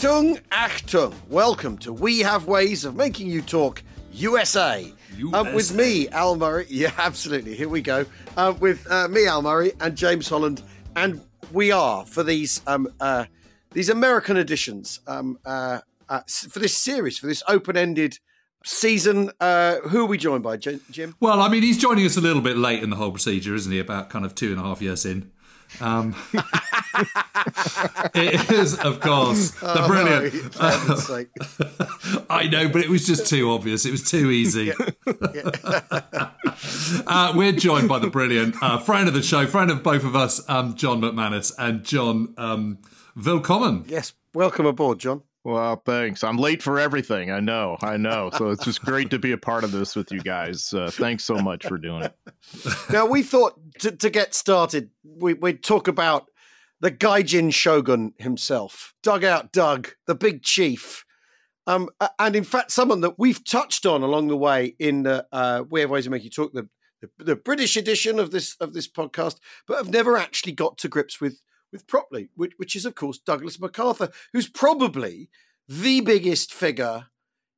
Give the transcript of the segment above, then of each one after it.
Achtung, Achtung. Welcome to We Have Ways of Making You Talk USA. Um, with me, Al Murray. Yeah, absolutely. Here we go. Um, with uh, me, Al Murray, and James Holland. And we are, for these um, uh, these American editions, um, uh, uh, for this series, for this open ended season, uh, who are we joined by, Jim? Well, I mean, he's joining us a little bit late in the whole procedure, isn't he? About kind of two and a half years in. Um, it is, of course, the Oh, brilliant. no, for heaven's sake. I know, but it was just too obvious. It was too easy. uh, we're joined by the brilliant uh, friend of the show, friend of both of us, um, John McManus and John um, Vilcommon. Yes, welcome aboard, John. Well, thanks. I'm late for everything. I know. I know. So it's just great to be a part of this with you guys. Uh, thanks so much for doing it. Now, we thought to, to get started, we, we'd talk about the Gaijin Shogun himself, Dugout Doug, the big chief. Um, and in fact, someone that we've touched on along the way in the uh, We Have Ways to Make You Talk, the, the, the British edition of this of this podcast, but have never actually got to grips with with properly, which, which is of course Douglas MacArthur, who's probably the biggest figure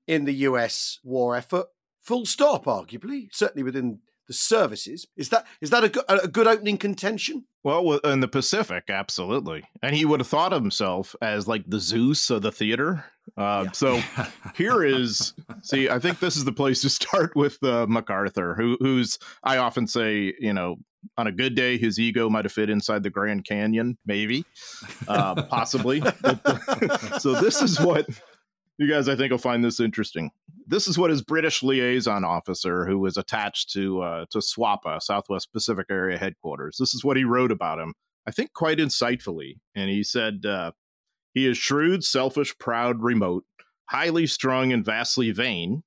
in the U.S. war effort. Full stop, arguably, certainly within the services. Is that is that a, a good opening contention? Well, in the Pacific, absolutely. And he would have thought of himself as like the Zeus of the theater. Uh, So here is, see, I think this is the place to start with uh, MacArthur, who, who's, I often say, you know, on a good day, his ego might have fit inside the Grand Canyon, maybe, uh, possibly. So this is what you guys, I think, will find this interesting. This is what his British liaison officer, who was attached to uh, to SWPA, Southwest Pacific Area Headquarters, this is what he wrote about him. I think quite insightfully, and he said uh, he is shrewd, selfish, proud, remote, highly strung, and vastly vain.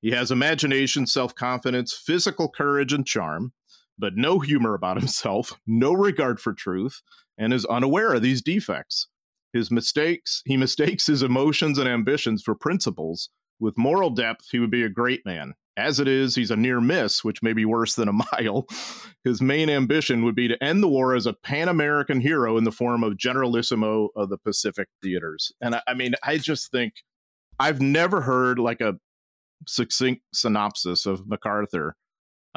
He has imagination, self confidence, physical courage, and charm, but no humor about himself, no regard for truth, and is unaware of these defects. His mistakes, he mistakes his emotions and ambitions for principles. With moral depth, he would be a great man. As it is, he's a near miss, which may be worse than a mile. His main ambition would be to end the war as a Pan American hero in the form of Generalissimo of the Pacific theaters. And I, I mean, I just think I've never heard like a succinct synopsis of MacArthur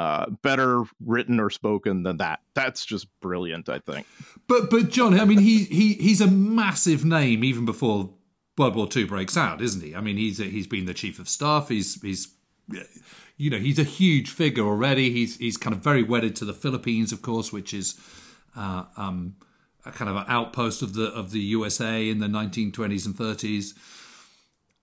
uh, better written or spoken than that. That's just brilliant, I think. But but John, I mean, he he he's a massive name even before World War II breaks out, isn't he? I mean, he's he's been the chief of staff. He's he's you know he's a huge figure already. He's he's kind of very wedded to the Philippines, of course, which is uh, um, a kind of an outpost of the of the USA in the 1920s and 30s.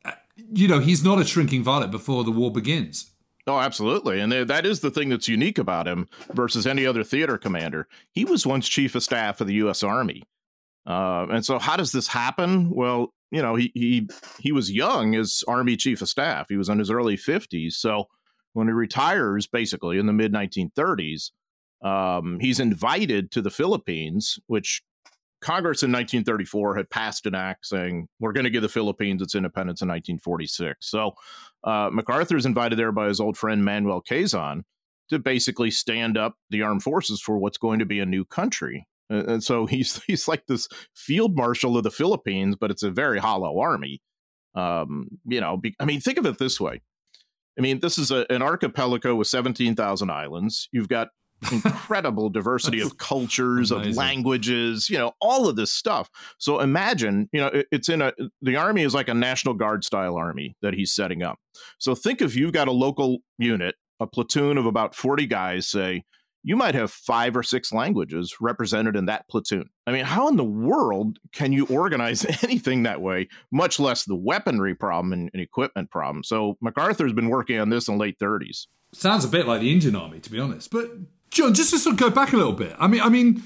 Uh, you know, he's not a shrinking violet before the war begins. Oh, absolutely. And that is the thing that's unique about him versus any other theater commander. He was once chief of staff of the U.S. Army. Uh, and so, how does this happen? Well, you know, he, he he was young as Army chief of staff. He was in his early 50s. So, when he retires, basically in the mid 1930s, um, he's invited to the Philippines, which Congress in 1934 had passed an act saying we're going to give the Philippines its independence in 1946. So uh, MacArthur is invited there by his old friend Manuel Quezon to basically stand up the armed forces for what's going to be a new country. And, so he's he's like this field marshal of the Philippines, but it's a very hollow army. Um, you know, be, I mean, think of it this way. I mean, this is a, an archipelago with 17,000 islands. You've got incredible diversity of cultures, of languages, you know, all of this stuff. So imagine, you know, it- it's in a, the army is like a National Guard style army that he's setting up. So think if you've got a local unit, a platoon of about 40 guys, say, you might have five or six languages represented in that platoon. I mean, how in the world can you organize anything that way, much less the weaponry problem and, and equipment problem? So MacArthur's been working on this in the late 30s. Sounds a bit like the Indian Army, to be honest. But John, just to sort of go back a little bit. I mean, I mean,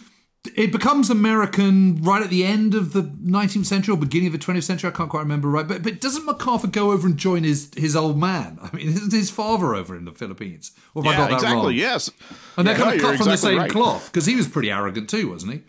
it becomes American right at the end of the 19th century or beginning of the 20th century. I can't quite remember right. But but doesn't MacArthur go over and join his his old man? I mean, isn't his father over in the Philippines? Or have yeah, I got that exactly. Wrong? Yes, and they're yeah, kind of cut from exactly the same right. cloth because he was pretty arrogant too, wasn't he?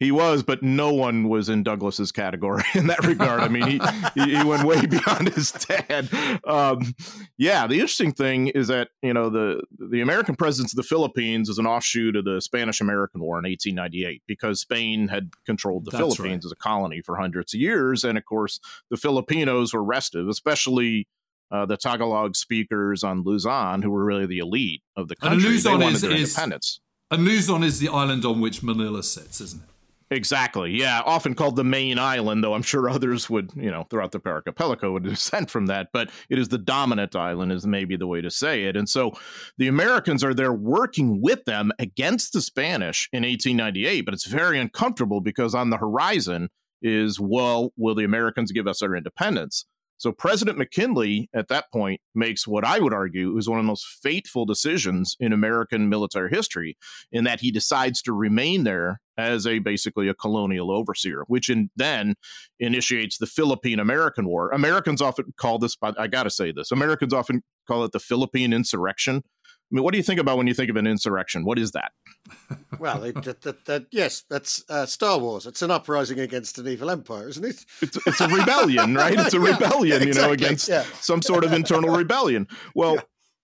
He was, but no one was in Douglas's category in that regard. I mean, he, he went way beyond his dad. Um, yeah, the interesting thing is that you know the the American presence of the Philippines is an offshoot of the Spanish American War in 1898 because Spain had controlled the That's Philippines right. as a colony for hundreds of years, and of course the Filipinos were restive, especially. Uh, the Tagalog speakers on Luzon, who were really the elite of the country, and Luzon is, independence. And Luzon is the island on which Manila sits, isn't it? Exactly. Yeah. Often called the main island, though I'm sure others would, you know, throughout the archipelago would dissent from that. But it is the dominant island, is maybe the way to say it. And so the Americans are there working with them against the Spanish in 1898. But it's very uncomfortable because on the horizon is, well, will the Americans give us our independence? So President McKinley at that point makes what I would argue is one of the most fateful decisions in American military history in that he decides to remain there as a basically a colonial overseer, which in, then initiates the Philippine American War. Americans often call this, I got to say this, Americans often call it the Philippine insurrection I mean, what do you think about when you think of an insurrection? What is that? well, it, that, that, that, yes, that's uh, Star Wars. It's an uprising against an evil empire, isn't it? It's, it's a rebellion, right? It's a yeah, rebellion, exactly, you know, against yeah. some sort of internal rebellion. Well, yeah.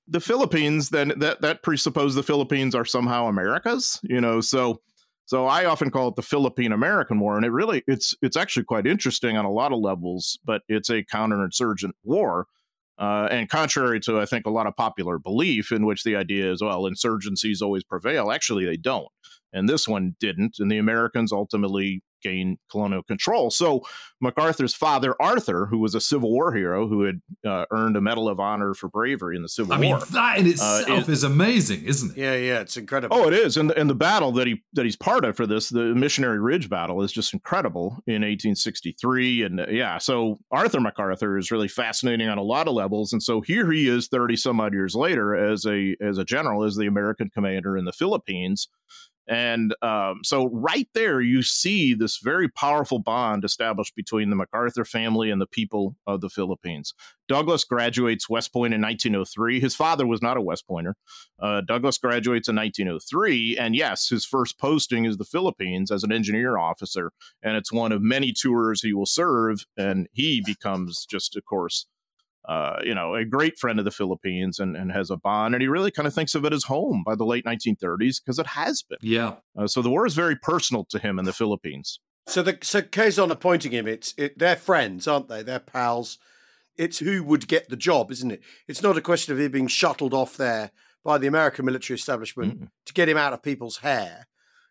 the Philippines then that that presupposes the Philippines are somehow America's, you know, so so I often call it the Philippine American War, and it really it's it's actually quite interesting on a lot of levels, but it's a counterinsurgent war uh, and contrary to, I think, a lot of popular belief in which the idea is, well, insurgencies always prevail, actually, they don't. And this one didn't. And the Americans ultimately gain colonial control. So MacArthur's father, Arthur, who was a Civil War hero who had uh, earned a Medal of Honor for bravery in the Civil I War. I mean, that in uh, itself uh, it, is amazing, isn't it? Yeah, yeah, it's incredible. Oh, it is. And the, and the battle that he that he's part of for this, the Missionary Ridge battle, is just incredible in 1863. And uh, yeah, so Arthur MacArthur is really fascinating on a lot of levels. And so here he is, 30 some odd years later, as a as a general, as the American commander in the Philippines. And um, so, right there, you see this very powerful bond established between the MacArthur family and the people of the Philippines. Douglas graduates West Point in 1903. His father was not a West Pointer. Uh, Douglas graduates in 1903. And yes, his first posting is the Philippines as an engineer officer. And it's one of many tours he will serve. And he becomes just, of course, uh, you know, a great friend of the Philippines and, and has a bond. And he really kind of thinks of it as home by the late 1930s because it has been. Yeah. Uh, so the war is very personal to him in the Philippines. So the so Quezon appointing him, it's it, they're friends, aren't they? They're pals. It's who would get the job, isn't it? It's not a question of him being shuttled off there by the American military establishment mm. to get him out of people's hair.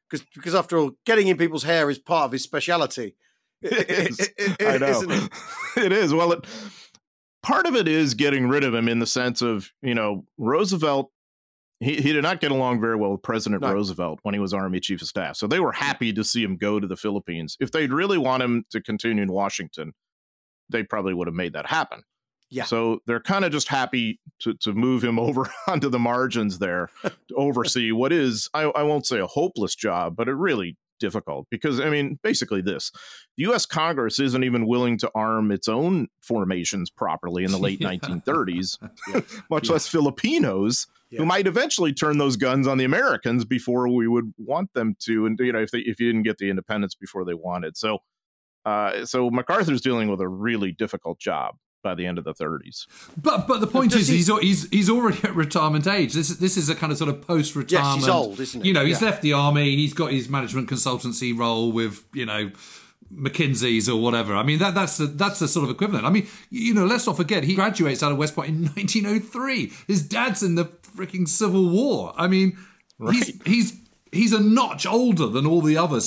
Because because after all, getting in people's hair is part of his speciality. It is. I know. It? it is. Well, it part of it is getting rid of him in the sense of you know Roosevelt. He, he did not get along very well with President no. Roosevelt when he was Army Chief of Staff. So they were happy to see him go to the Philippines. If they'd really want him to continue in Washington, they probably would have made that happen. Yeah. So they're kind of just happy to, to move him over onto the margins there to oversee what is, I, I won't say a hopeless job, but it really difficult because I mean, basically, this the U.S. Congress isn't even willing to arm its own formations properly in the late yeah. 1930s, yeah. much yeah. less Filipinos. Who might eventually turn those guns on the Americans before we would want them to, and you know if they if you didn't get the independence before they wanted. So, uh, so MacArthur's dealing with a really difficult job by the end of the 30s. But but the point is, he, he's he's he's already at retirement age. This this is a kind of sort of post retirement. Yes, he's old, isn't he? You know, he's yeah. left the army. He's got his management consultancy role with you know. McKinsey's or whatever. I mean, that that's the, that's the sort of equivalent. I mean, you know, let's not forget he graduates out of West Point in 1903. His dad's in the freaking Civil War. I mean, right. he's he's he's a notch older than all the other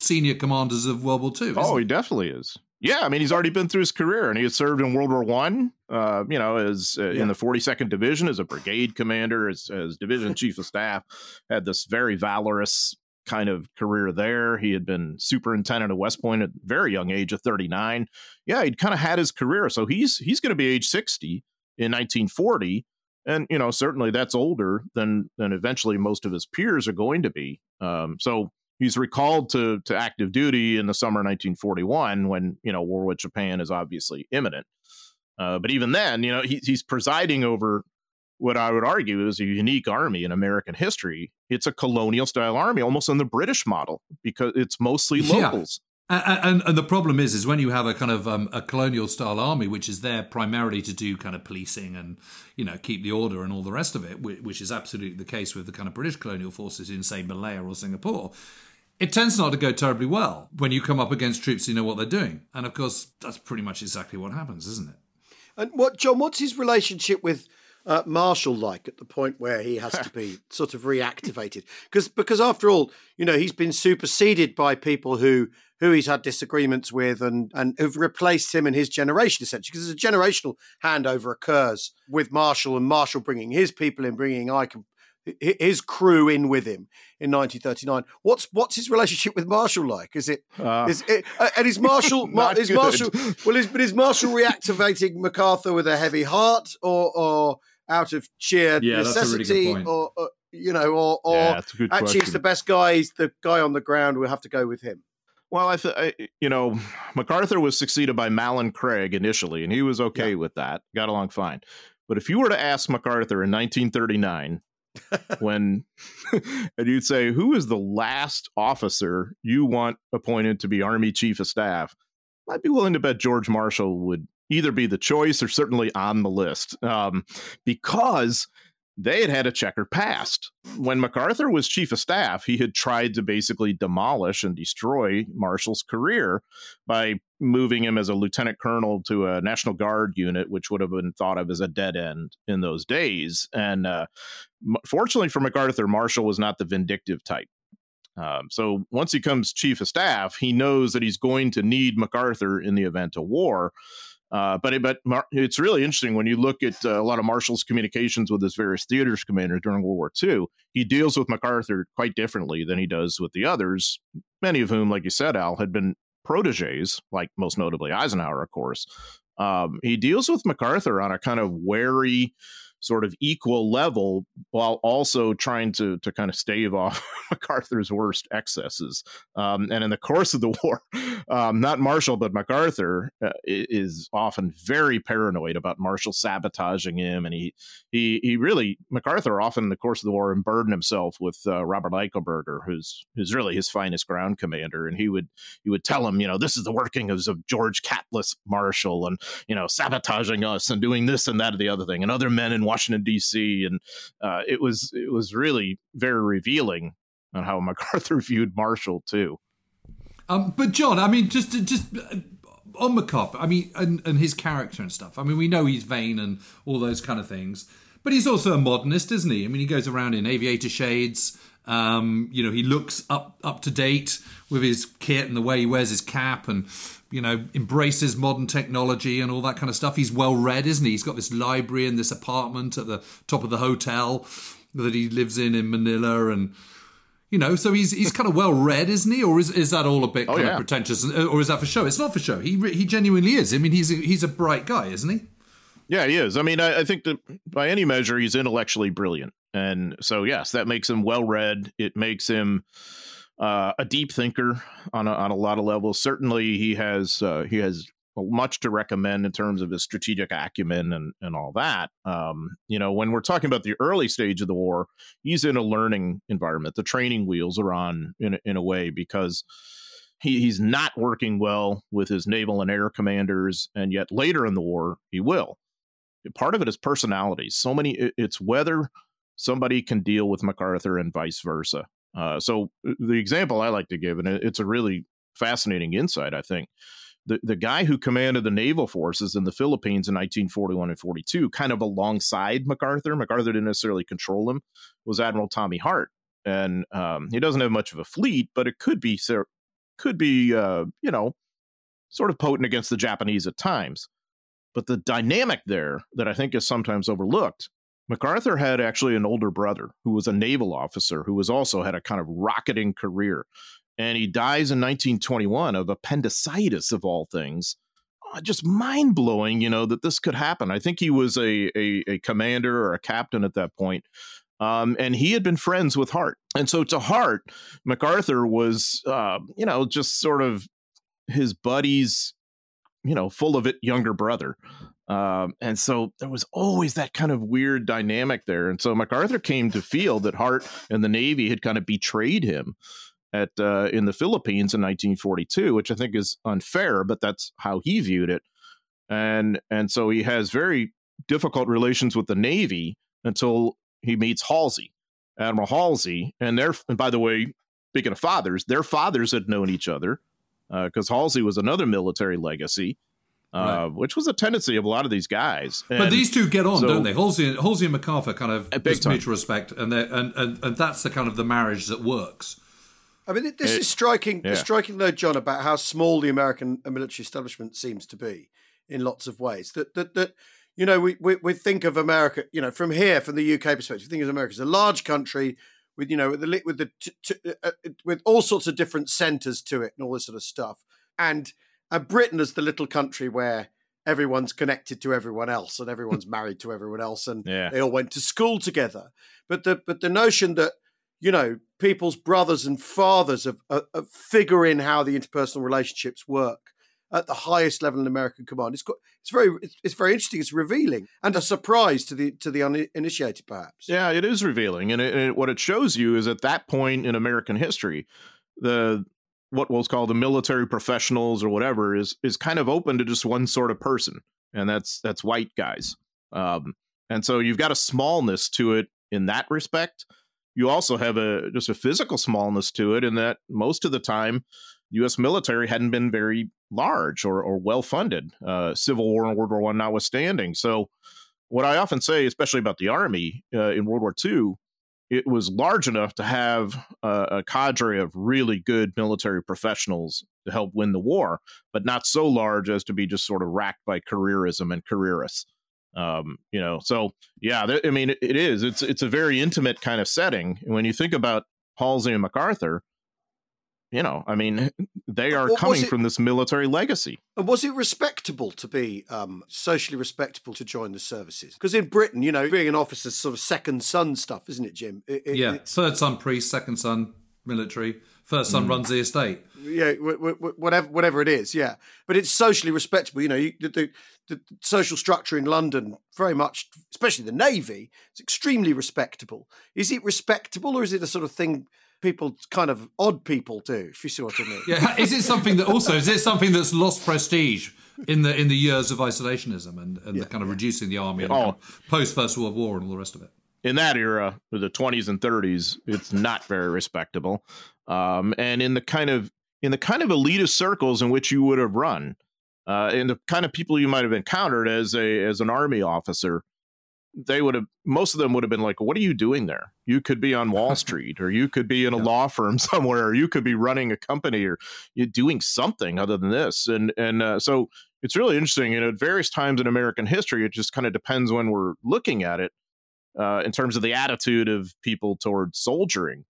senior commanders of World War II. Oh, he definitely is. Yeah, I mean he's already been through his career, and he has served in World War One. Uh, you know, as uh, yeah. in the 42nd Division as a brigade commander, as, as division chief of staff, had this very valorous kind of career there. He had been superintendent of West Point at a very young age of 39. Yeah, he'd kind of had his career, so he's he's going to be age 60 in 1940, and you know certainly that's older than than eventually most of his peers are going to be. Um, so he's recalled to to active duty in the summer 1941 when you know war with Japan is obviously imminent. Uh, but even then, you know, he, he's presiding over what I would argue is a unique army in American history. It's a colonial style army, almost in the British model, because it's mostly locals. And, and, the problem is, is when you have a kind of um, a colonial style army, which is there primarily to do kind of policing and you know keep the order and all the rest of it, which is absolutely the case with the kind of British colonial forces in say Malaya or Singapore. It tends not to go terribly well when you come up against troops who know what they're doing, and of course that's pretty much exactly what happens, isn't it? And what John? What's his relationship with? Uh, Marshall like at the point where he has to be sort of reactivated because because after all you know he's been superseded by people who who he's had disagreements with and and who've replaced him in his generation essentially because a generational handover occurs with Marshall and Marshall bringing his people in bringing Ike his crew in with him in 1939. What's what's his relationship with Marshall like? Is it uh, is it uh, and is Marshall is Marshall well is but is Marshall reactivating MacArthur with a heavy heart or or out of sheer yeah, necessity, really or, or, you know, or, or yeah, actually question. he's the best guy. He's the guy on the ground. we'll have to go with him. Well, I, th- you know, MacArthur was succeeded by malin Craig initially, and he was okay yeah. with that. Got along fine. But if you were to ask MacArthur in 1939, when and you'd say, "Who is the last officer you want appointed to be Army Chief of Staff?" I'd be willing to bet George Marshall would either be the choice or certainly on the list um, because they had had a checkered past. When MacArthur was chief of staff, he had tried to basically demolish and destroy Marshall's career by moving him as a lieutenant colonel to a National Guard unit, which would have been thought of as a dead end in those days. And uh, fortunately for MacArthur, Marshall was not the vindictive type. Um, so once he comes chief of staff, he knows that he's going to need MacArthur in the event of war. Uh, but it, but Mar- it's really interesting when you look at uh, a lot of Marshall's communications with his various theaters commanders during World War II. He deals with MacArthur quite differently than he does with the others, many of whom, like you said, Al, had been proteges, like most notably Eisenhower, of course. Um, he deals with MacArthur on a kind of wary, sort of equal level while also trying to to kind of stave off MacArthur's worst excesses. Um, and in the course of the war, um, not Marshall but MacArthur uh, is often very paranoid about Marshall sabotaging him, and he he he really MacArthur often in the course of the war unburdened himself with uh, Robert Eichelberger, who's who's really his finest ground commander, and he would he would tell him, you know, this is the workings of George Catlett Marshall, and you know, sabotaging us and doing this and that and the other thing, and other men in Washington D.C. And uh, it was it was really very revealing on how MacArthur viewed Marshall too. Um, but John, I mean, just just uh, on MacArthur, I mean, and, and his character and stuff. I mean, we know he's vain and all those kind of things, but he's also a modernist, isn't he? I mean, he goes around in aviator shades. Um, you know, he looks up up to date with his kit and the way he wears his cap, and you know, embraces modern technology and all that kind of stuff. He's well read, isn't he? He's got this library and this apartment at the top of the hotel that he lives in in Manila, and you know, so he's he's kind of well read, isn't he? Or is is that all a bit oh, kind yeah. of pretentious? Or is that for show? It's not for show. He he genuinely is. I mean, he's a, he's a bright guy, isn't he? Yeah, he is. I mean, I, I think that by any measure, he's intellectually brilliant. And so, yes, that makes him well read. It makes him uh, a deep thinker on a, on a lot of levels. Certainly, he has uh, he has much to recommend in terms of his strategic acumen and and all that. Um, you know, when we're talking about the early stage of the war, he's in a learning environment. The training wheels are on in a, in a way because. He, he's not working well with his naval and air commanders, and yet later in the war, he will part of it is personality. So many, it's whether somebody can deal with MacArthur and vice versa. Uh, so uh, the example I like to give, and it's a really fascinating insight, I think. The, the guy who commanded the naval forces in the Philippines in 1941 and 42, kind of alongside MacArthur, MacArthur didn't necessarily control him, was Admiral Tommy Hart. And um, he doesn't have much of a fleet, but it could be, could be, uh, you know, sort of potent against the Japanese at times. But the dynamic there that I think is sometimes overlooked MacArthur had actually an older brother who was a naval officer who was also had a kind of rocketing career. And he dies in 1921 of appendicitis, of all things. Uh, just mind blowing, you know, that this could happen. I think he was a, a, a commander or a captain at that point. Um, and he had been friends with Hart. And so to Hart, MacArthur was, uh, you know, just sort of his buddy's, you know, full of it younger brother. Um, and so there was always that kind of weird dynamic there. And so MacArthur came to feel that Hart and the Navy had kind of betrayed him at uh, in the Philippines in 1942, which I think is unfair, but that's how he viewed it. And and so he has very difficult relations with the Navy until he meets Halsey, Admiral Halsey, and their and by the way, speaking of fathers, their fathers had known each other because uh, Halsey was another military legacy. Uh, right. which was a tendency of a lot of these guys. And but these two get on, so, don't they? Halsey, Halsey and MacArthur kind of there's mutual respect, and, and and and that's the kind of the marriage that works. I mean, this it, is striking. Yeah. Striking, though, John, about how small the American military establishment seems to be in lots of ways. That that that you know, we, we, we think of America, you know, from here, from the UK perspective, we think of America as a large country with, you know, with the with the t- t- uh, uh, with all sorts of different centres to it and all this sort of stuff, and and Britain is the little country where everyone's connected to everyone else and everyone's married to everyone else and yeah. they all went to school together. But the but the notion that you know people's brothers and fathers of, of, of figure in how the interpersonal relationships work at the highest level in American command. It's got, it's very it's, it's, very interesting. It's revealing and a surprise to the to the uninitiated, perhaps. Yeah, it is revealing, and, it, it, what it shows you is at that point in American history, the what was called the military professionals or whatever is is kind of open to just one sort of person, and that's that's white guys. Um, and so you've got a smallness to it in that respect. You also have a just a physical smallness to it in that most of the time U.S. military hadn't been very large or, or well funded, uh, Civil War and World War One notwithstanding. So, what I often say, especially about the Army uh, in World War II, it was large enough to have a, cadre of really good military professionals to help win the war, but not so large as to be just sort of racked by careerism and careerists. Um, you know, so yeah, th- I mean, it, it is. It's it's a very intimate kind of setting. And when you think about Halsey and MacArthur, you know, I mean, they are well, coming it, from this military legacy. And was it respectable to be um, socially respectable to join the services? Because in Britain, you know, being an officer is sort of second son stuff, isn't it, Jim? It, it, yeah, third son priest, second son military, first son mm. runs the estate. Yeah, whatever, whatever it is. Yeah, but it's socially respectable. You know, you, the, the social structure in London, very much, especially the navy, is extremely respectable. Is it respectable, or is it a sort of thing? People kind of odd people do, if you see what I mean. Yeah, is it something that also is it something that's lost prestige in the in the years of isolationism and, and yeah, the kind of yeah. reducing the army and oh. post First World War and all the rest of it? In that era, the 20s and 30s, it's not very respectable. Um, and in the kind of in the kind of elitist circles in which you would have run, uh, and the kind of people you might have encountered as a as an army officer, they would have most of them would have been like what are you doing there you could be on wall street or you could be in a yeah. law firm somewhere or you could be running a company or you're doing something other than this and and uh, so it's really interesting and at various times in american history it just kind of depends when we're looking at it uh, in terms of the attitude of people towards soldiering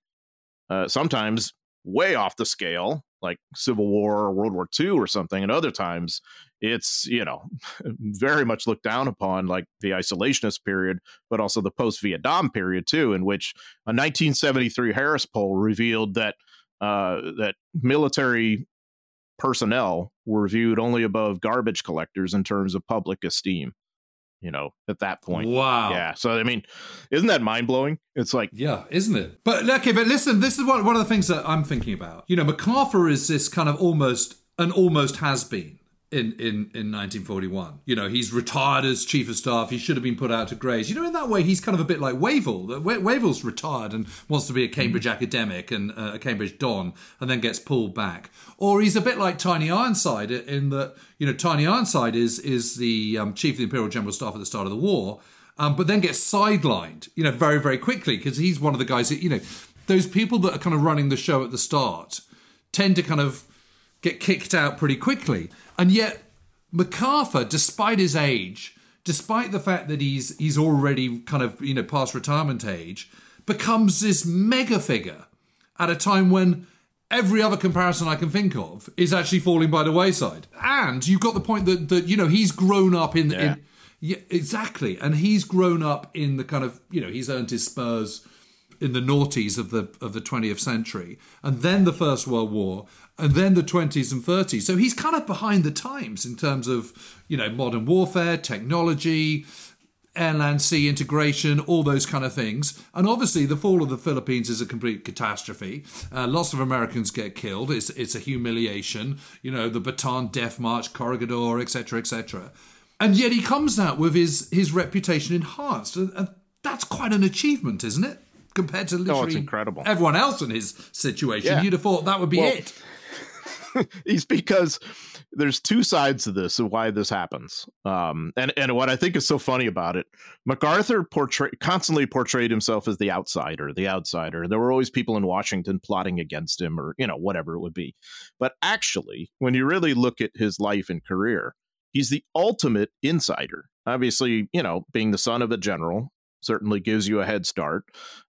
uh, sometimes way off the scale like Civil War or World War II or something. And other times it's, you know, very much looked down upon, like the isolationist period, but also the post Vietnam period too, in which a 1973 Harris poll revealed that uh, that military personnel were viewed only above garbage collectors in terms of public esteem you know, at that point. Wow. Yeah. So I mean, isn't that mind blowing? It's like Yeah, isn't it? But okay, but listen, this is one one of the things that I'm thinking about. You know, MacArthur is this kind of almost an almost has been in, in, in 1941. You know, he's retired as chief of staff. He should have been put out to graze. You know, in that way, he's kind of a bit like Wavell. Wavell's retired and wants to be a Cambridge academic and uh, a Cambridge don, and then gets pulled back. Or he's a bit like Tiny Ironside in that you know Tiny Ironside is is the um, chief of the Imperial General Staff at the start of the war, um, but then gets sidelined. You know, very very quickly because he's one of the guys that you know those people that are kind of running the show at the start tend to kind of get kicked out pretty quickly. And yet, MacArthur, despite his age, despite the fact that he's he's already kind of you know past retirement age, becomes this mega figure at a time when every other comparison I can think of is actually falling by the wayside. And you've got the point that that you know he's grown up in, yeah. in Yeah, exactly. And he's grown up in the kind of you know he's earned his spurs in the noughties of the of the 20th century, and then the First World War, and then the 20s and 30s. So he's kind of behind the times in terms of you know modern warfare, technology, air land sea integration, all those kind of things. And obviously, the fall of the Philippines is a complete catastrophe. Uh, lots of Americans get killed. It's it's a humiliation. You know, the Bataan Death March, Corregidor, etc., etc. And yet he comes out with his his reputation enhanced, and, that's quite an achievement, isn't it? Compared to literally oh, incredible. everyone else in his situation, yeah. you'd have thought that would be well, it. he's because there's two sides to this of why this happens. Um, and and what I think is so funny about it, MacArthur portray, constantly portrayed himself as the outsider, the outsider. There were always people in Washington plotting against him, or you know whatever it would be. But actually, when you really look at his life and career, he's the ultimate insider. Obviously, you know, being the son of a general certainly gives you a head start.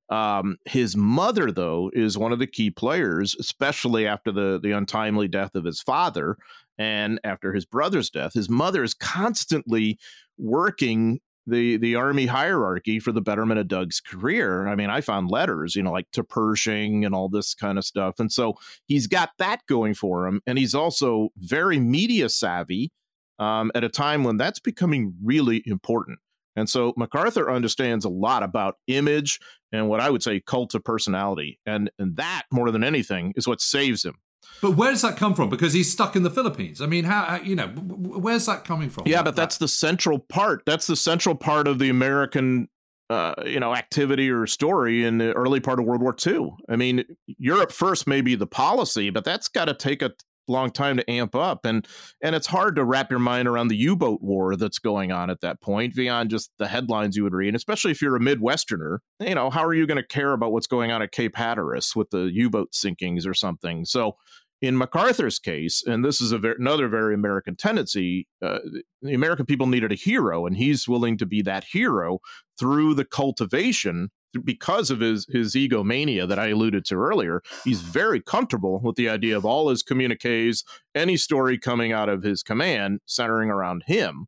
Um, his mother, though, is one of the key players, especially after the the untimely death of his father and after his brother's death. His mother is constantly working the the army hierarchy for the betterment of Doug's career. I mean, I found letters, you know, like to Pershing and all this kind of stuff. And so he's got that going for him. And he's also very media savvy um, at a time when that's becoming really important. And so MacArthur understands a lot about image and what I would say cult of personality. And, and that, more than anything, is what saves him. But where does that come from? Because he's stuck in the Philippines. I mean, how, you know, where's that coming from? Yeah, but that's the central part. That's the central part of the American uh, you know, activity or story in the early part of World War II. I mean, Europe first may be the policy, but that's got to take a long time to amp up and and it's hard to wrap your mind around the u-boat war that's going on at that point beyond just the headlines you would read especially if you're a midwesterner. You know how are you going to care about what's going on at cape hatteras with the u-boat sinkings or something? So in MacArthur's case, and this is very, another very American tendency, uh, the American people needed a hero, and he's willing to be that hero through the cultivation because of his his egomania that I alluded to earlier, he's very comfortable with the idea of all his communiques, any story coming out of his command centering around him.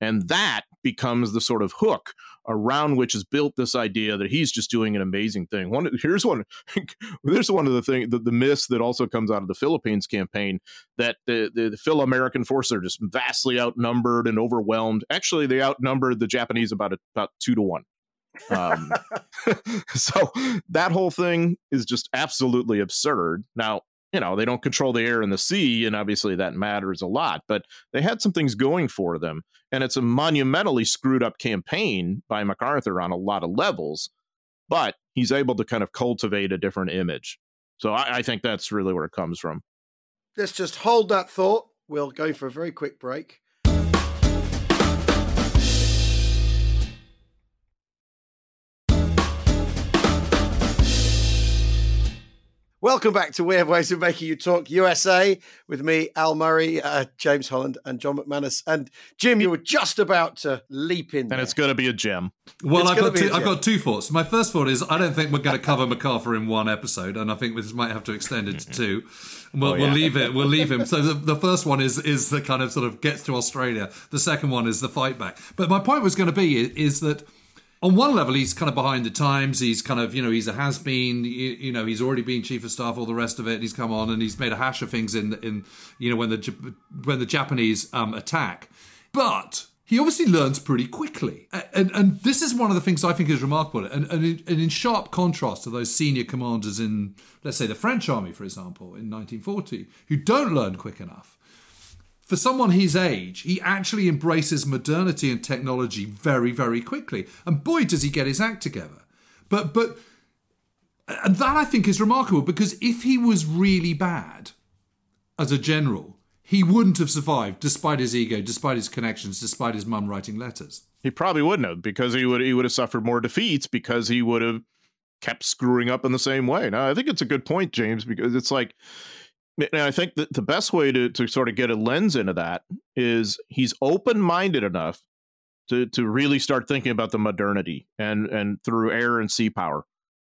And that becomes the sort of hook around which is built this idea that he's just doing an amazing thing. One here's one there's one of the thing the, the myths that also comes out of the Philippines campaign that the, the, the Phil American forces are just vastly outnumbered and overwhelmed. Actually, they outnumbered the Japanese about a, about two to one. Um, so that whole thing is just absolutely absurd. Now, you know, they don't control the air and the sea, and obviously that matters a lot, but they had some things going for them. And it's a monumentally screwed up campaign by MacArthur on a lot of levels, but he's able to kind of cultivate a different image. So I, I think that's really where it comes from. Let's just hold that thought. We'll go for a very quick break. Welcome back to We Have Ways of Making You Talk USA with me, Al Murray, uh, James Holland, and John McManus. And Jim, you were just about to leap in, and there. it's going to be a gem. Well, I've got, two, I've got two thoughts. My first thought is I don't think we're going to cover MacArthur in one episode, and I think this might have to extend it to two. We'll, oh, yeah. we'll leave it. We'll leave him. So the, the first one is is the kind of sort of gets to Australia. The second one is the fight back. But my point was going to be is that on one level, he's kind of behind the times. He's kind of, you know, he's a has been, you, you, know, he's already been chief of staff, all the rest of it. And he's come on and he's made a hash of things in, in you know, when the when the Japanese um, attack. But he obviously learns pretty quickly. And, and this is one of the things I think is remarkable. And, and, in, and in sharp contrast to those senior commanders in, let's say, the French army, for example, in 1940, who don't learn quick enough for someone his age, he actually embraces modernity and technology very, very quickly. And boy, does he get his act together. But, but, and that I think is remarkable because if he was really bad as a general, he wouldn't have survived despite his ego, despite his connections, despite his mum writing letters. He probably wouldn't have because he would he would have suffered more defeats because he would have kept screwing up in the same way. Now, I think it's a good point, James, because it's like and I think that the best way to, to sort of get a lens into that is he's open minded enough to to really start thinking about the modernity and and through air and sea power.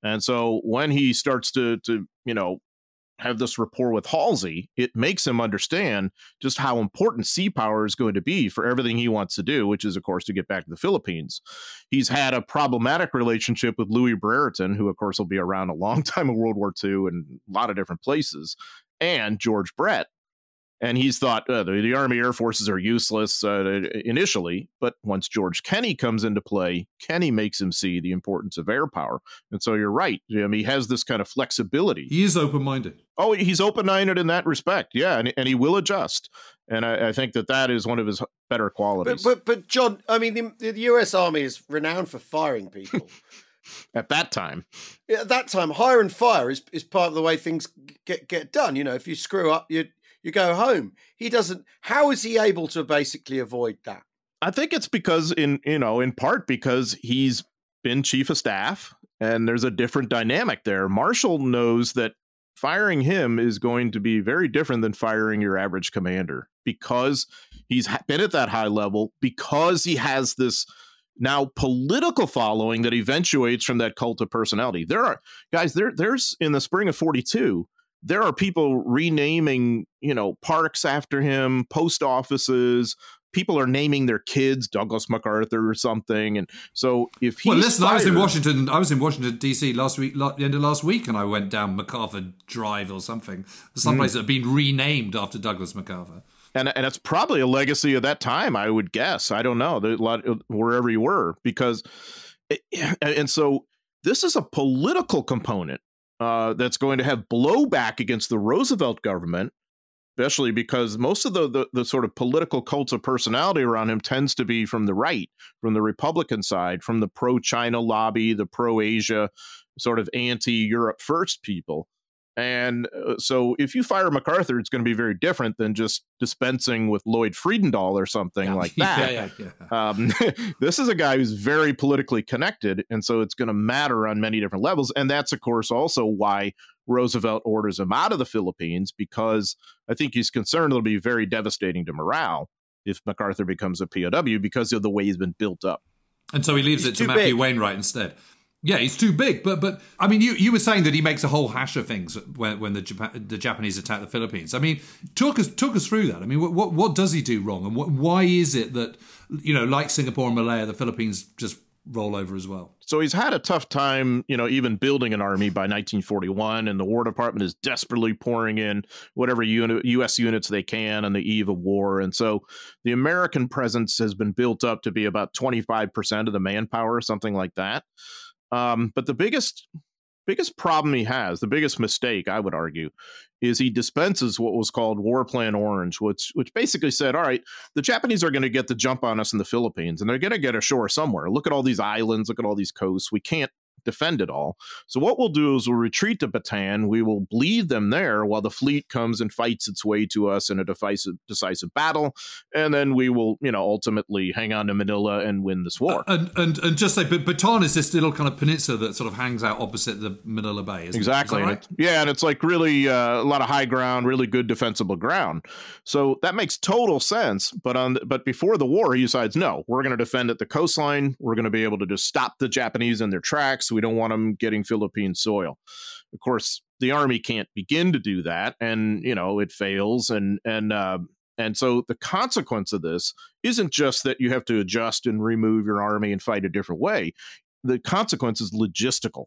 And so when he starts to to you know have this rapport with Halsey, it makes him understand just how important sea power is going to be for everything he wants to do, which is, of course, to get back to the Philippines. He's had a problematic relationship with Lewis Brereton, who, of course, will be around a long time in World War II and a lot of different places, and George Brett, and he's thought uh, the, the, Army Air Forces are useless uh, initially, but once George Kenney comes into play, Kenney makes him see the importance of air power. And so you're right. I mean, he has this kind of flexibility. He is open minded. Oh, he's open minded in that respect. Yeah, and, and he will adjust. And I, I, think that that is one of his better qualities. But, but, but John, I mean, the, the U.S. Army is renowned for firing people. at that time. At that time, hire and fire is, is part of the way things get get done. You know, if you screw up, you you go home. He doesn't. How is he able to basically avoid that? I think it's because in you know in part because he's been chief of staff and there's a different dynamic there. Marshall knows that firing him is going to be very different than firing your average commander because he's been at that high level because he has this now political following that eventuates from that cult of personality. There are guys there there's in the spring of 42 there are people renaming, you know, parks after him, post offices. People are naming their kids Douglas MacArthur or something, and so if he well, listen, fired, I was in Washington. I was in Washington D.C. last week, the end of last week, and I went down MacArthur Drive or something, someplace mm. that had been renamed after Douglas MacArthur. And and it's probably a legacy of that time, I would guess. I don't know, a lot wherever you were, because, and so this is a political component uh, that's going to have blowback against the Roosevelt government, especially because most of the, the, the sort of political cults of personality around him tends to be from the right, from the Republican side, from the pro China lobby, the pro Asia, sort of anti Europe first people. And uh, so if you fire MacArthur, it's going to be very different than just dispensing with Lloyd Fredendall or something yeah. like that. yeah, yeah, yeah. Um, this is a guy who's very politically connected. And so it's going to matter on many different levels. And that's, of course, also why Roosevelt orders him out of the Philippines, because I think he's concerned it'll be very devastating to morale if MacArthur becomes a POW because of the way he's been built up. And so he leaves he's it to Matthew big. Wainwright instead. Yeah, he's too big. But but I mean, you, you were saying that he makes a whole hash of things when, when the Japan, the Japanese attack the Philippines. I mean, talk us talk us through that. I mean, what what, what does he do wrong, and what, why is it that you know, like Singapore and Malaya, the Philippines just roll over as well? So he's had a tough time, you know, even building an army by 1941, and the War Department is desperately pouring in whatever unit, U.S. units they can on the eve of war. And so the American presence has been built up to be about 25% of the manpower, something like that. Um, but the biggest biggest problem he has, the biggest mistake I would argue, is he dispenses what was called War Plan Orange, which which basically said, all right, the Japanese are going to get the jump on us in the Philippines, and they're going to get ashore somewhere. Look at all these islands, look at all these coasts. We can't defend it all. So what we'll do is we'll retreat to Bataan. We will bleed them there while the fleet comes and fights its way to us in a decisive, decisive battle, and then we will, you know, ultimately hang on to Manila and win this war. Uh, and and and just say, but Bataan is this little kind of peninsula that sort of hangs out opposite the Manila Bay. exactly. Right? And yeah, and it's like really uh, a lot of high ground, really good defensible ground. So that makes total sense. But on the, but before the war, he decides no, we're going to defend at the coastline. We're going to be able to just stop the Japanese in their tracks. We don't want them getting Philippine soil. Of course, the army can't begin to do that, and you know it fails, and and uh, and so the consequence of this isn't just that you have to adjust and remove your army and fight a different way. The consequence is logistical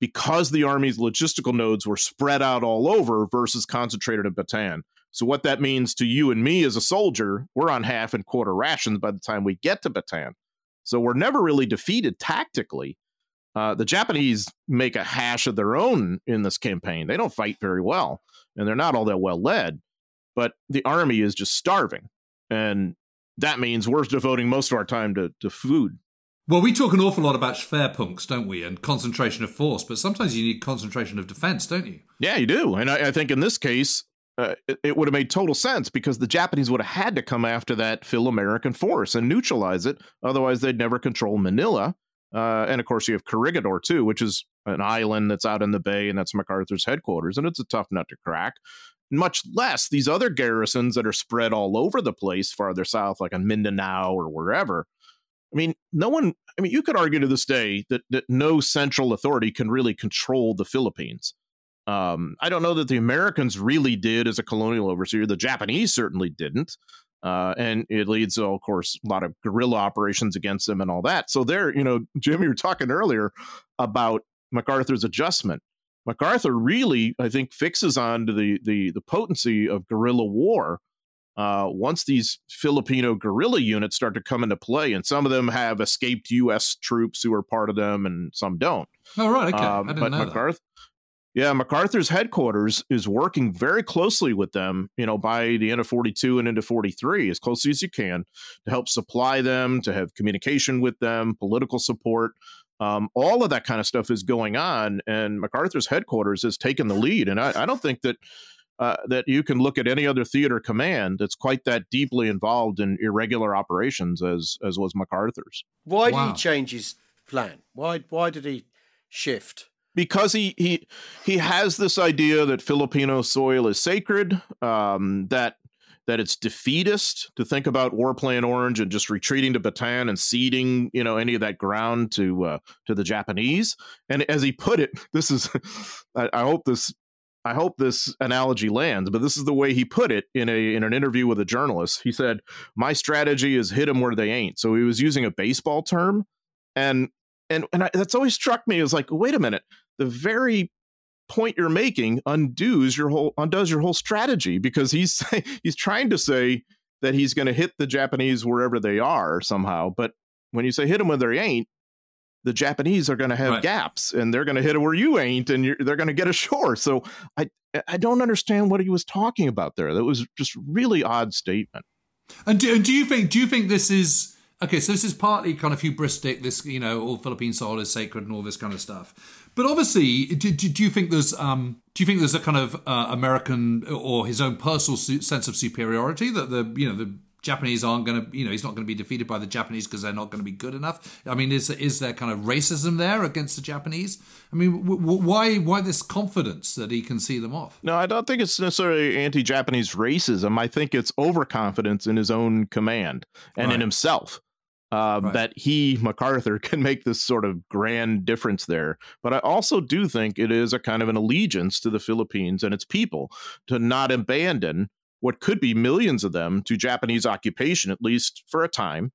because the army's logistical nodes were spread out all over versus concentrated at Bataan. So what that means to you and me as a soldier, we're on half and quarter rations by the time we get to Bataan. So we're never really defeated tactically. Uh, the Japanese make a hash of their own in this campaign. They don't fight very well, and they're not all that well led. But the army is just starving, and that means we're devoting most of our time to, to food. Well, we talk an awful lot about Schwerpunkts, don't we, and concentration of force, but sometimes you need concentration of defense, don't you? Yeah, you do. And I, I think in this case, uh, it, it, would have made total sense because the Japanese would have had to come after that Phil American force and neutralize it. Otherwise, they'd never control Manila. Uh, and of course, you have Corregidor too, which is an island that's out in the bay, and that's MacArthur's headquarters, and it's a tough nut to crack. Much less these other garrisons that are spread all over the place farther south, like on Mindanao or wherever. I mean, no one. I mean, you could argue to this day that that no central authority can really control the Philippines. Um, I don't know that the Americans really did as a colonial overseer. The Japanese certainly didn't. Uh, and it leads to, of course, a lot of guerrilla operations against them and all that. So there, you know, Jim, you were talking earlier about MacArthur's adjustment. MacArthur really, I think, fixes on to the the the potency of guerrilla war uh, once these Filipino guerrilla units start to come into play, and some of them have escaped U.S. troops who are part of them, and some don't. Oh right, okay. Um, I didn't but MacArthur, that. Yeah, MacArthur's headquarters is working very closely with them, you know, by the end of 42 and into 43, as closely as you can, to help supply them, to have communication with them, political support. Um, all of that kind of stuff is going on, and MacArthur's headquarters has taken the lead. And I, I don't think that uh, that you can look at any other theater command that's quite that deeply involved in irregular operations as as was MacArthur's. Why wow. did he change his plan? Why why did he shift? Because he he he has this idea that Filipino soil is sacred, um, that that it's defeatist to think about War Plan Orange and just retreating to Bataan and ceding, you know, any of that ground to uh, to the Japanese. And as he put it, this is, I, I hope this I hope this analogy lands, but this is the way he put it in a in an interview with a journalist. He said, "My strategy is hit them where they ain't." So he was using a baseball term, and and and I, that's always struck me as like, wait a minute, the very point you're making undoes your whole undoes your whole strategy because he's he's trying to say that he's going to hit the Japanese wherever they are somehow, but when you say hit them where they ain't, the Japanese are going to have right. gaps and they're going to hit it where you ain't and they're going to get ashore. So I I don't understand what he was talking about there. That was just really odd statement. And do, and do you think do you think this is okay? So this is partly kind of hubristic. This you know all Philippine soil is sacred and all this kind of stuff. But obviously, do, do, do you think there's um, do you think there's a kind of uh, American or his own personal su- sense of superiority that the you know the Japanese aren't going to, you know, he's not going to be defeated by the Japanese because they're not going to be good enough. I mean, is is there kind of racism there against the Japanese? I mean, w- w- why why this confidence that he can see them off? No, I don't think it's necessarily anti-Japanese racism. I think it's overconfidence in his own command and right. in himself. Uh, right. That he MacArthur can make this sort of grand difference there, but I also do think it is a kind of an allegiance to the Philippines and its people to not abandon what could be millions of them to Japanese occupation, at least for a time.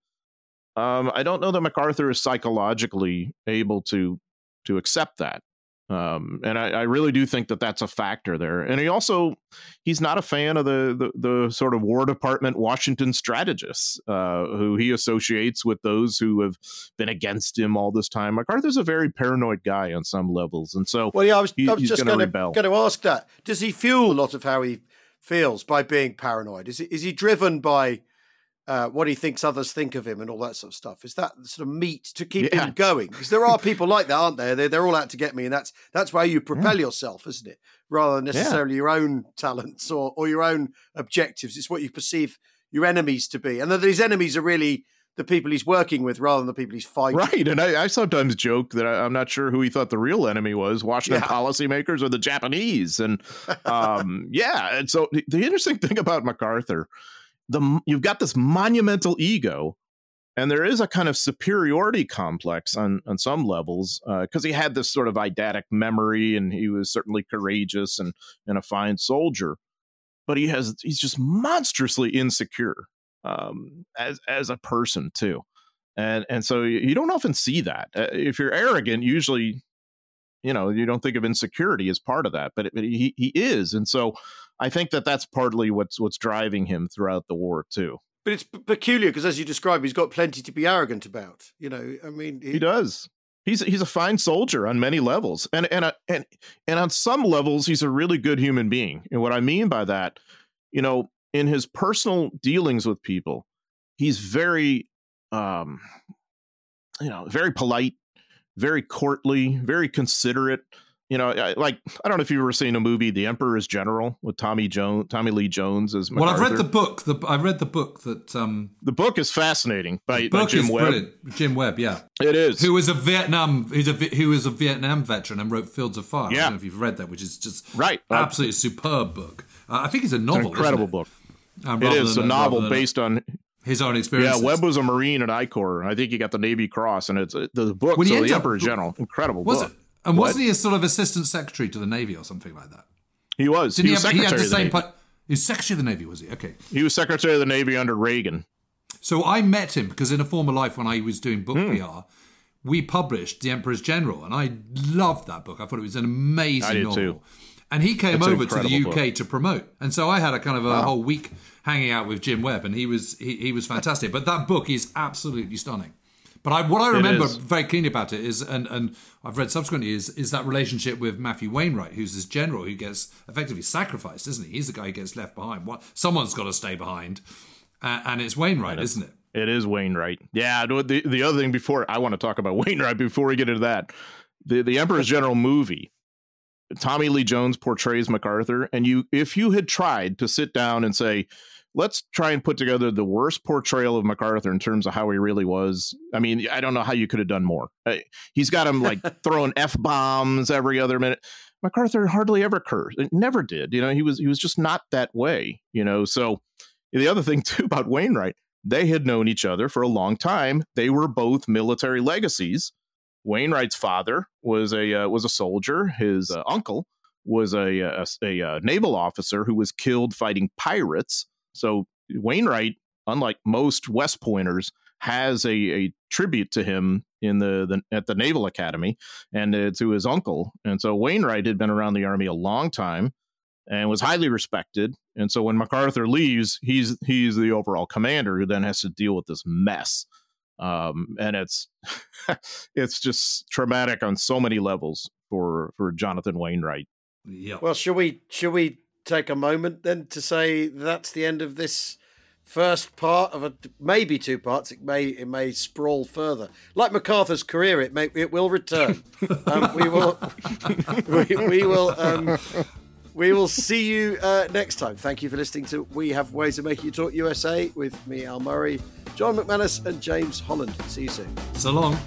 Um, I don't know that MacArthur is psychologically able to to accept that. Um, and I, I, really do think that that's a factor there. And he also he's not a fan of the the, the sort of War Department Washington strategists uh, who he associates with those who have been against him all this time. MacArthur's a very paranoid guy on some levels, and so well, yeah, I was, he, I was just going to ask that. Does he fuel a lot of how he feels by being paranoid? Is he, is he driven by uh, what he thinks others think of him and all that sort of stuff? Is that sort of meat to keep yeah. him going? Because there are people like that, aren't there? They're, they're all out to get me, and that's that's where you propel yeah. yourself, isn't it? Rather than necessarily yeah. your own talents or, or your own objectives. It's what you perceive your enemies to be, and that these enemies are really the people he's working with rather than the people he's fighting. Right. And I, I sometimes joke that I, am not sure who he thought the real enemy was Washington yeah. policymakers or the Japanese. And um, yeah. And so the interesting thing about MacArthur, the you've got this monumental ego. And there is a kind of superiority complex on, on some levels because uh, he had this sort of eidetic memory and he was certainly courageous and, and a fine soldier. But he has he's just monstrously insecure um, as as a person too, and and so you don't often see that. Uh, if you're arrogant, usually, you know, you don't think of insecurity as part of that, but, it, but he he is, and so I think that that's partly what's what's driving him throughout the war too. But it's peculiar because, as you describe, he's got plenty to be arrogant about. You know, I mean, he, he does. He's he's a fine soldier on many levels, and and uh, and and on some levels, he's a really good human being. And what I mean by that, you know, in his personal dealings with people, he's very, um, you know, very polite, very courtly, very considerate. You know, like I don't know if you've ever seen a movie, The Emperor's General, with Tommy Jones, Tommy Lee Jones as. MacArthur. Well, I've read the book. The I've read the book that. um The book is fascinating by, by Jim Webb. Brilliant. Jim Webb, yeah, it is. Who was a Vietnam, who's a who was a Vietnam veteran and wrote Fields of Fire. Yeah, I don't know if you've read that, which is just right, absolutely uh, superb book. Uh, I think it's a novel. It's incredible book. Um, it is a novel based on his own experience. Yeah, Webb was a Marine at I Corps. I think he got the Navy Cross, and it's uh, the book. So the Emperor General, incredible was book. It? And wasn't he a sort of assistant secretary to the Navy or something like that? He was. Didn't he, was have, he secretary had the of the same. Po- he was secretary of the Navy, was he? Okay. He was secretary of the Navy under Reagan. So I met him because in a former life when I was doing book Hmm. PR, we published The Emperor's General, and I loved that book. I thought it was an amazing I did novel. too. And he came It's over to the UK to promote, and so I had a kind of a whole week hanging out with Jim Webb, and he was he, he was fantastic. But that book is absolutely stunning. But I, what I remember very clearly about it is, and, and I've read subsequently, is is that relationship with Matthew Wainwright, who's this general who gets effectively sacrificed, isn't he? He's the guy who gets left behind. What someone's got to stay behind, uh, and it's Wainwright, isn't it? It is Wainwright. Yeah. The, the the other thing before I want to talk about Wainwright before we get into that, the the Emperor's General movie. Tommy Lee Jones portrays MacArthur, and you if you had tried to sit down and say, let's try and put together the worst portrayal of MacArthur in terms of how he really was. I mean, I don't know how you could have done more. Uh, He's got him like throwing f bombs every other minute. MacArthur hardly ever cursed. It never did. You know, he was he was just not that way. You know, so the other thing too about Wainwright, they had known each other for a long time. They were both military legacies. Wainwright's father was a uh, was a soldier. His uh, uncle was a, a, a, uh naval officer who was killed fighting pirates. So Wainwright, unlike most West Pointers, has a, a tribute to him in the, the at the Naval Academy and uh, to his uncle. And so Wainwright had been around the army a long time and was highly respected. And so when MacArthur leaves, he's he's the overall commander who then has to deal with this mess. Um, and it's it's just traumatic on so many levels for for Jonathan Wainwright. Yeah. Well, should we shall we take a moment then to say that's the end of this first part of a maybe two parts. It may it may sprawl further. Like MacArthur's career, it may it will return. um, we will we, we will um, we will see you uh, next time. Thank you for listening to We Have Ways of Making You Talk USA with me, Al Murray, John McManus, and James Holland. See you soon. So long.